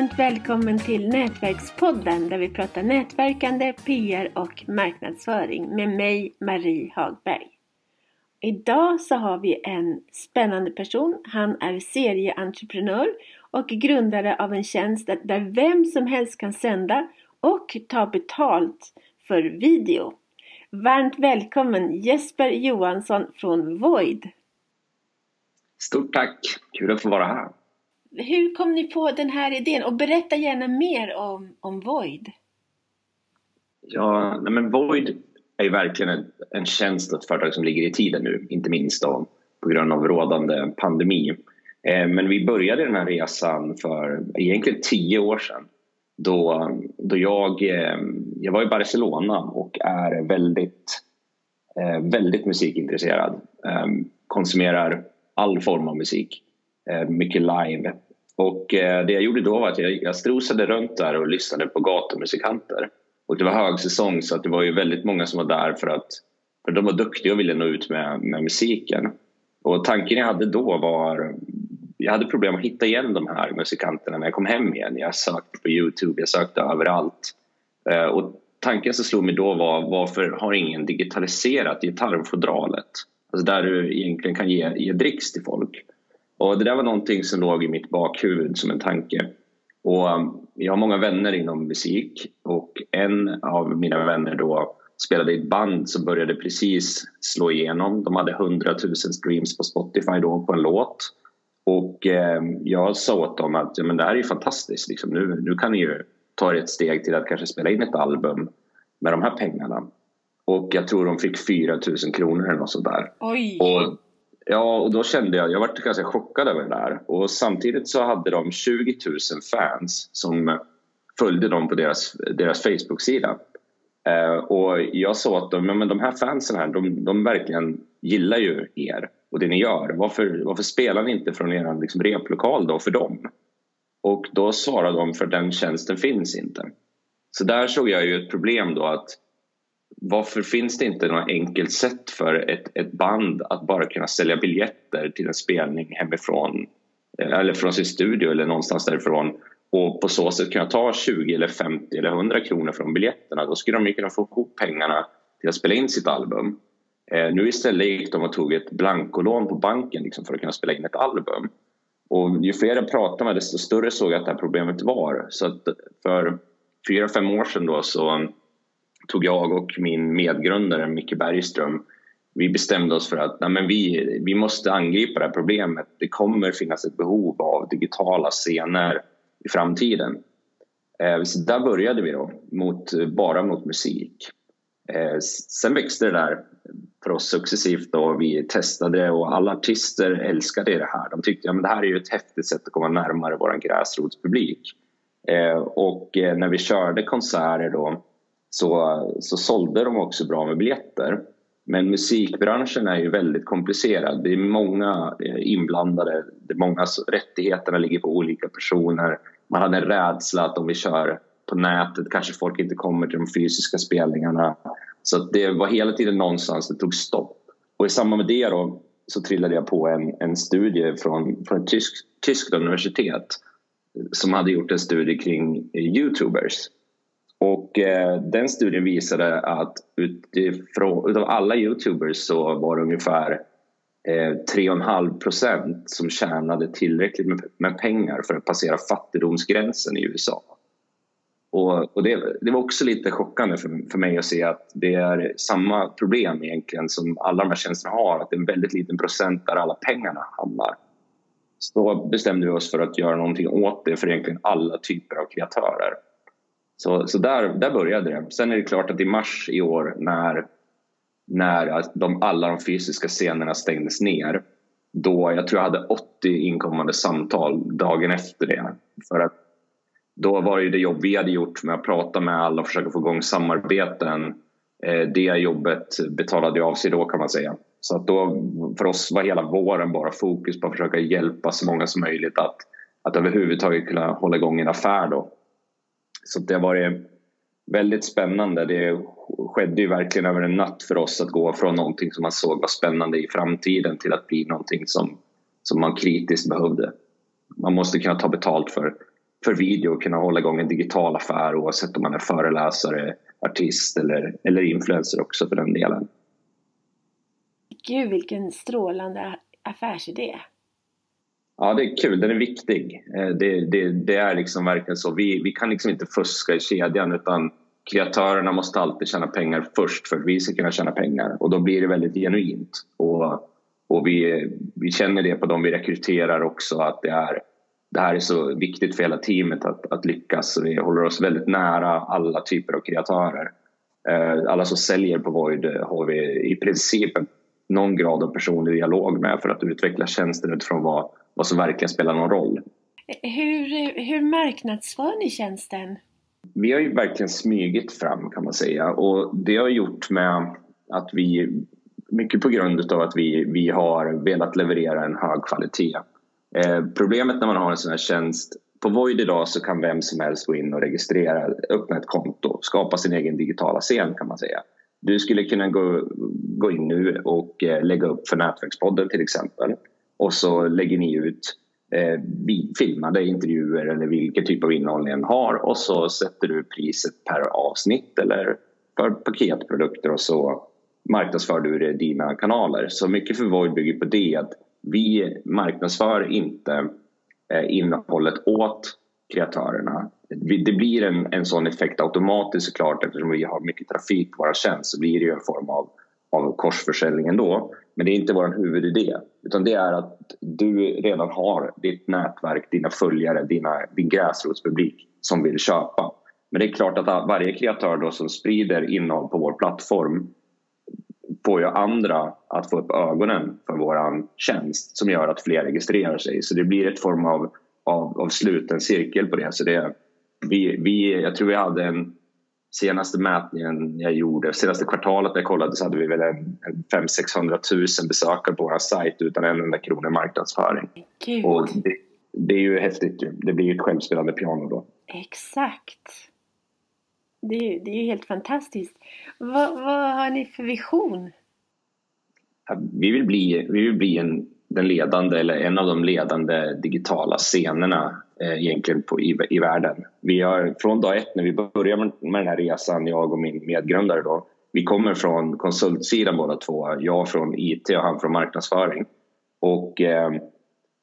varmt välkommen till Nätverkspodden där vi pratar nätverkande, PR och marknadsföring med mig Marie Hagberg. Idag så har vi en spännande person. Han är serieentreprenör och grundare av en tjänst där vem som helst kan sända och ta betalt för video. Varmt välkommen Jesper Johansson från Void. Stort tack! Kul att få vara här. Hur kom ni på den här idén? Och berätta gärna mer om, om Void. Ja, men Void är ju verkligen en, en tjänst och ett företag som ligger i tiden nu, inte minst då, på grund av rådande pandemi. Eh, men vi började den här resan för egentligen tio år sedan då, då jag, eh, jag var i Barcelona och är väldigt, eh, väldigt musikintresserad. Eh, konsumerar all form av musik. Eh, mycket live. Och eh, det jag gjorde då var att jag, jag strosade runt där och lyssnade på gatumusikanter. Och det var högsäsong så att det var ju väldigt många som var där för att för de var duktiga och ville nå ut med, med musiken. Och tanken jag hade då var jag hade problem att hitta igen de här musikanterna när jag kom hem igen. Jag sökte på Youtube, jag sökte överallt. Eh, och tanken som slog mig då var varför har ingen digitaliserat gitarrfodralet? Alltså där du egentligen kan ge, ge dricks till folk. Och det där var någonting som låg i mitt bakhuvud som en tanke. Och um, jag har många vänner inom musik och en av mina vänner då spelade i ett band som började precis slå igenom. De hade 100 000 streams på Spotify då på en låt. Och eh, jag sa åt dem att ja, men det här är ju fantastiskt. Liksom. Nu, nu kan ni ju ta ett steg till att kanske spela in ett album med de här pengarna. Och jag tror de fick 4 000 kronor eller något sånt där. Oj! Och Ja, och då kände jag, jag var ganska chockad över det där. Och samtidigt så hade de 20 000 fans som följde dem på deras, deras Facebook-sida. Eh, och jag sa att de, men de här fansen här, de, de verkligen gillar ju er och det ni gör. Varför, varför spelar ni inte från er liksom, replokal då för dem? Och då svarade de för den tjänsten finns inte. Så där såg jag ju ett problem då att varför finns det inte något enkelt sätt för ett, ett band att bara kunna sälja biljetter till en spelning hemifrån eh, eller från sin studio eller någonstans därifrån och på så sätt kunna ta 20 eller 50 eller 100 kronor från biljetterna. Då skulle de ju kunna få ihop pengarna till att spela in sitt album. Eh, nu istället gick de och tog ett blankolån på banken liksom, för att kunna spela in ett album. Och ju fler jag pratade med desto större såg jag att det här problemet var. Så att för fyra, fem år sedan då så tog jag och min medgrundare Micke Bergström vi bestämde oss för att nej, men vi, vi måste angripa det här problemet. Det kommer finnas ett behov av digitala scener i framtiden. Eh, så där började vi då, mot, bara mot musik. Eh, sen växte det där för oss successivt och vi testade och alla artister älskade det här. De tyckte att ja, det här är ju ett häftigt sätt att komma närmare vår gräsrotspublik. Eh, och när vi körde konserter då så, så sålde de också bra med biljetter. Men musikbranschen är ju väldigt komplicerad. Det är många eh, inblandade. Det är många rättigheterna ligger på olika personer. Man hade en rädsla att om vi kör på nätet kanske folk inte kommer till de fysiska spelningarna. Så det var hela tiden någonstans det tog stopp. Och i samband med det då så trillade jag på en, en studie från, från ett tyskt, tyskt universitet som hade gjort en studie kring eh, youtubers. Och eh, den studien visade att utifrån, utav alla youtubers så var det ungefär eh, 3,5 procent som tjänade tillräckligt med, med, pengar för att passera fattigdomsgränsen i USA. Och, och det, det, var också lite chockande för, för mig att se att det är samma problem egentligen som alla de här tjänsterna har, att det är en väldigt liten procent där alla pengarna hamnar. Så då bestämde vi oss för att göra någonting åt det för egentligen alla typer av kreatörer. Så, så där, där började det. Sen är det klart att i mars i år när, när de, alla de fysiska scenerna stängdes ner då jag tror jag hade 80 inkommande samtal dagen efter det. För att då var det ju det jobb vi hade gjort med att prata med alla och försöka få igång samarbeten. Eh, det jobbet betalade av sig då kan man säga. Så att då, för oss var hela våren bara fokus på att försöka hjälpa så många som möjligt att, att överhuvudtaget kunna hålla igång en affär då. Så det har varit väldigt spännande. Det skedde ju verkligen över en natt för oss att gå från någonting som man såg var spännande i framtiden till att bli någonting som, som man kritiskt behövde. Man måste kunna ta betalt för för video kunna hålla igång en digital affär oavsett om man är föreläsare, artist eller, eller influencer också för den delen. Gud vilken strålande affärsidé! Ja, det är kul. Den är viktig. Eh, det, det, det är liksom verkligen så. Vi, vi kan liksom inte fuska i kedjan utan kreatörerna måste alltid tjäna pengar först för att vi ska kunna tjäna pengar och då blir det väldigt genuint. Och, och vi, vi känner det på dem vi rekryterar också att det, är, det här är så viktigt för hela teamet att, att lyckas. Vi håller oss väldigt nära alla typer av kreatörer. Eh, alla som säljer på Void har vi i princip någon grad av personlig dialog med för att utveckla tjänsten utifrån vad, vad som verkligen spelar någon roll. Hur, hur marknadsför ni tjänsten? Vi har ju verkligen smygit fram kan man säga och det har gjort med att vi mycket på grund av att vi, vi har velat leverera en hög kvalitet. Eh, problemet när man har en sån här tjänst på Void idag så kan vem som helst gå in och registrera, öppna ett konto, skapa sin egen digitala scen kan man säga. Du skulle kunna gå, gå in nu och eh, lägga upp för Nätverkspodden till exempel och så lägger ni ut eh, filmade intervjuer eller vilken typ av innehåll ni än har och så sätter du priset per avsnitt eller för paketprodukter och så marknadsför du det i dina kanaler. Så mycket för Void bygger på det att vi marknadsför inte eh, innehållet åt kreatörerna. Det blir en, en sån effekt automatiskt såklart eftersom vi har mycket trafik på våra tjänst så blir det ju en form av, av korsförsäljning ändå. Men det är inte vår huvudidé utan det är att du redan har ditt nätverk, dina följare, dina, din gräsrotspublik som vill köpa. Men det är klart att varje kreatör då som sprider innehåll på vår plattform får ju andra att få upp ögonen för vår tjänst som gör att fler registrerar sig. Så det blir ett form av, av, av sluten cirkel på det. Så det vi, vi, jag tror vi hade en senaste mätningen jag gjorde, senaste kvartalet jag kollade så hade vi väl en, en 500 000 besökare på vår sajt utan en enda krona marknadsföring. Gud. Och det, det, är ju häftigt ju. Det blir ju ett självspelande piano då. Exakt. Det är, det är ju helt fantastiskt. Vad, vad har ni för vision? Vi vill bli, vi vill bli en, den ledande eller en av de ledande digitala scenerna Eh, egentligen på, i, i världen. Vi har från dag ett när vi började med, med den här resan, jag och min medgrundare då, vi kommer från konsultsidan båda två, jag från IT och han från marknadsföring. Och eh,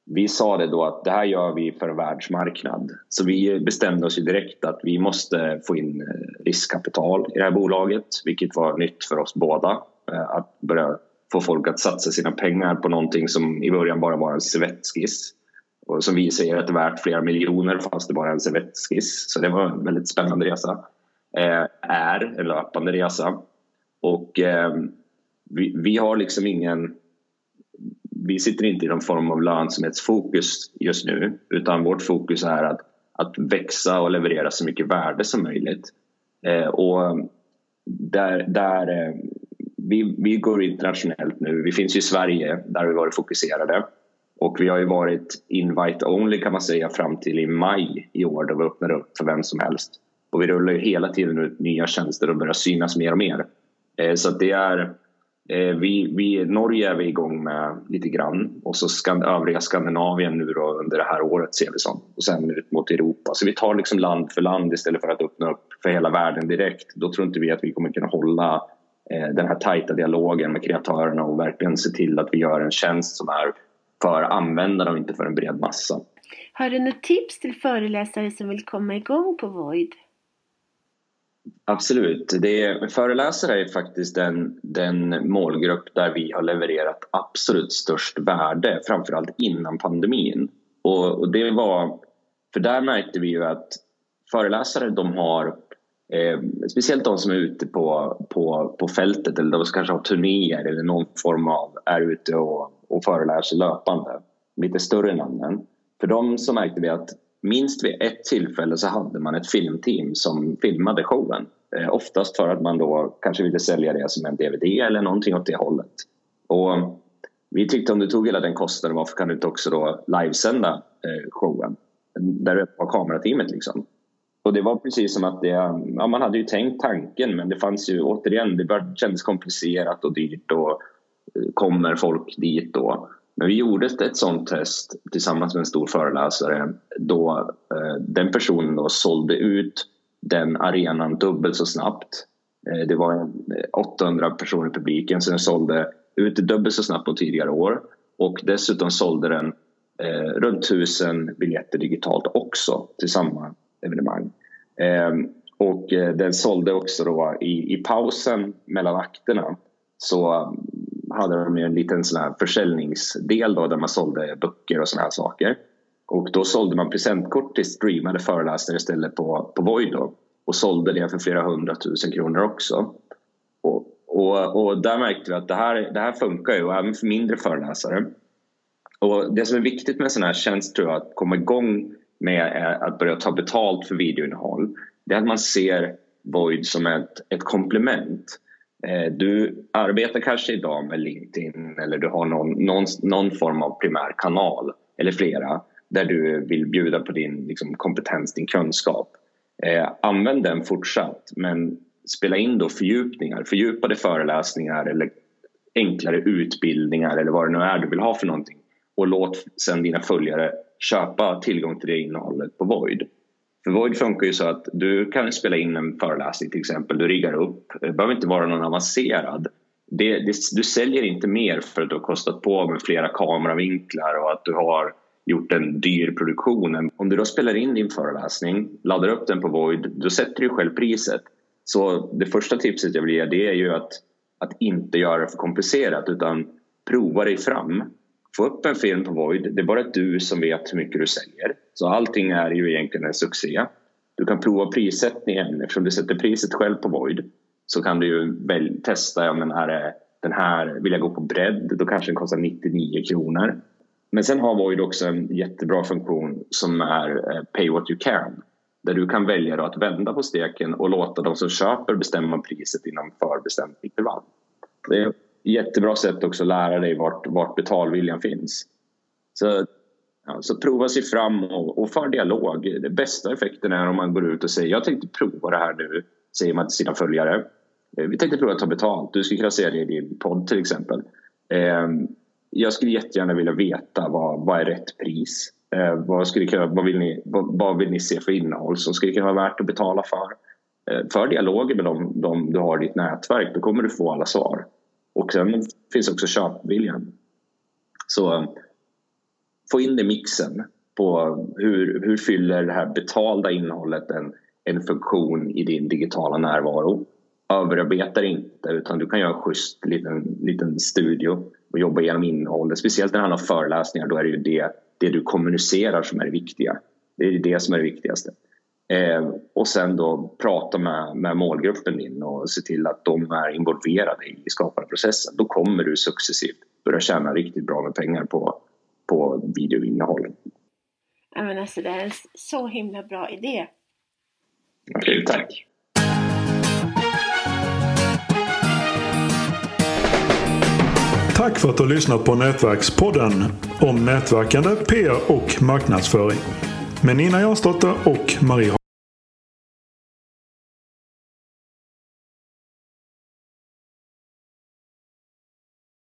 vi sa det då att det här gör vi för världsmarknad. Så vi bestämde oss ju direkt att vi måste få in eh, riskkapital i det här bolaget, vilket var nytt för oss båda. Eh, att börja få folk att satsa sina pengar på någonting som i början bara var en servettskiss. Och som vi säger att det är värt flera miljoner fast det bara är en servettskiss. Så det var en väldigt spännande resa. Eh, är en löpande resa. Och eh, vi, vi har liksom ingen vi sitter inte i någon form av lönsamhetsfokus just nu utan vårt fokus är att, att växa och leverera så mycket värde som möjligt. Eh, och där, där eh, vi, vi går internationellt nu. Vi finns ju i Sverige där vi varit fokuserade och vi har ju varit invite only kan man säga fram till i maj i år då vi öppnar upp för vem som helst. Och vi rullar ju hela tiden ut nya tjänster och börjar synas mer och mer. Eh, så så det är eh, vi, vi, Norge är vi igång med lite grann och så skand, övriga Skandinavien nu då under det här året ser vi som. Och sen ut mot Europa. Så vi tar liksom land för land istället för att öppna upp för hela världen direkt. Då tror inte vi att vi kommer kunna hålla eh, den här tajta dialogen med kreatörerna och verkligen se till att vi gör en tjänst som är för användare och inte för en bred massa. Har du något tips till föreläsare som vill komma igång på Void? Absolut. Det föreläsare är faktiskt den, den målgrupp där vi har levererat absolut störst värde, framförallt innan pandemin. Och, och det var, för där märkte vi ju att föreläsare de har Eh, speciellt de som är ute på, på, på fältet eller de som kanske har turnéer eller någon form av är ute och, och förelär sig löpande. Lite större namnen. För dem så märkte vi att minst vid ett tillfälle så hade man ett filmteam som filmade showen. Eh, oftast för att man då kanske ville sälja det som en DVD eller någonting åt det hållet. Och vi tyckte om du tog hela den kostnaden, varför kan du inte också då livesända eh, showen? Där det var kamerateamet liksom. Och det var precis som att det, ja, man hade ju tänkt tanken men det fanns ju återigen, det kändes komplicerat och dyrt och kommer folk dit då? Men vi gjorde ett sånt test tillsammans med en stor föreläsare då eh, den personen då sålde ut den arenan dubbelt så snabbt. Eh, det var 800 eh, personer i publiken så den sålde ut dubbelt så snabbt på tidigare år och dessutom sålde den runt tusen biljetter digitalt också till samma evenemang. Ehm, och den sålde också då i, i pausen mellan akterna så hade de en liten sån här försäljningsdel då där man sålde böcker och såna här saker. Och då sålde man presentkort till streamade föreläsare istället på, på Void då, och sålde det för flera hundratusen kronor också. Och, och, och där märkte vi att det här, det här funkar ju, även för mindre föreläsare. Och det som är viktigt med en sån här tjänst tror jag, att komma igång med att börja ta betalt för videoinnehåll, det är att man ser Void som ett, ett komplement. Eh, du arbetar kanske idag med LinkedIn eller du har någon, någon, någon form av primär kanal eller flera där du vill bjuda på din liksom, kompetens, din kunskap. Eh, använd den fortsatt men spela in då fördjupningar, fördjupade föreläsningar eller enklare utbildningar eller vad det nu är du vill ha för någonting och låt sen dina följare köpa tillgång till det innehållet på Void. För Void funkar ju så att du kan spela in en föreläsning till exempel, du riggar upp, det behöver inte vara någon avancerad. Det, det, du säljer inte mer för att du har kostat på med flera kameravinklar och att du har gjort en dyr produktion. Om du då spelar in din föreläsning, laddar upp den på Void, då sätter du själv priset. Så det första tipset jag vill ge det är ju att, att inte göra det för komplicerat utan prova dig fram. Få upp en film på Void, det är bara du som vet hur mycket du säljer. Så allting är ju egentligen en succé. Du kan prova prissättningen eftersom du sätter priset själv på Void så kan du ju väl testa, ja men är det den här, vill jag gå på bredd, då kanske den kostar 99 kronor. Men sen har Void också en jättebra funktion som är eh, Pay what you can. Där du kan välja att vända på steken och låta de som köper bestämma priset inom förbestämt intervall. Det jättebra sätt också att lära dig vart, vart betalviljan finns. Så, ja, så prova sig fram och, och för dialog. Den bästa effekten är om man går ut och säger jag tänkte prova det här nu, säger man till sina följare. Eh, Vi tänkte prova att ta betalt. Du skulle kunna säga det i din podd till exempel. Ehm, jag skulle jättegärna vilja veta vad, vad är rätt pris? Eh, vad, skulle kunna, vad, vill ni, vad, vad, vill ni se för innehåll som skulle kunna vara värt att betala för? Eh, för dialoger med dem, dem du har i ditt nätverk, då kommer du få alla svar. Och sen finns också köpviljan. Så eh, få in det i mixen på hur, hur fyller det här betalda innehållet en, en funktion i din digitala närvaro. Överarbeta inte utan du kan göra en schysst liten, liten studio och jobba igenom innehållet. Speciellt när det handlar om föreläsningar, då är det ju det, det du kommunicerar som är det viktiga. Det är det som är det viktigaste. Eh, och sen då prata med, med målgruppen din och se till att de är involverade i skapandeprocessen. Då kommer du successivt börja tjäna riktigt bra med pengar på, på videoinnehåll. Ja, men alltså, det är en så himla bra idé. Okej, okay, tack. Tack för att du har lyssnat på Nätverkspodden om nätverkande, PR och marknadsföring. Med Nina Jansdotter och Marie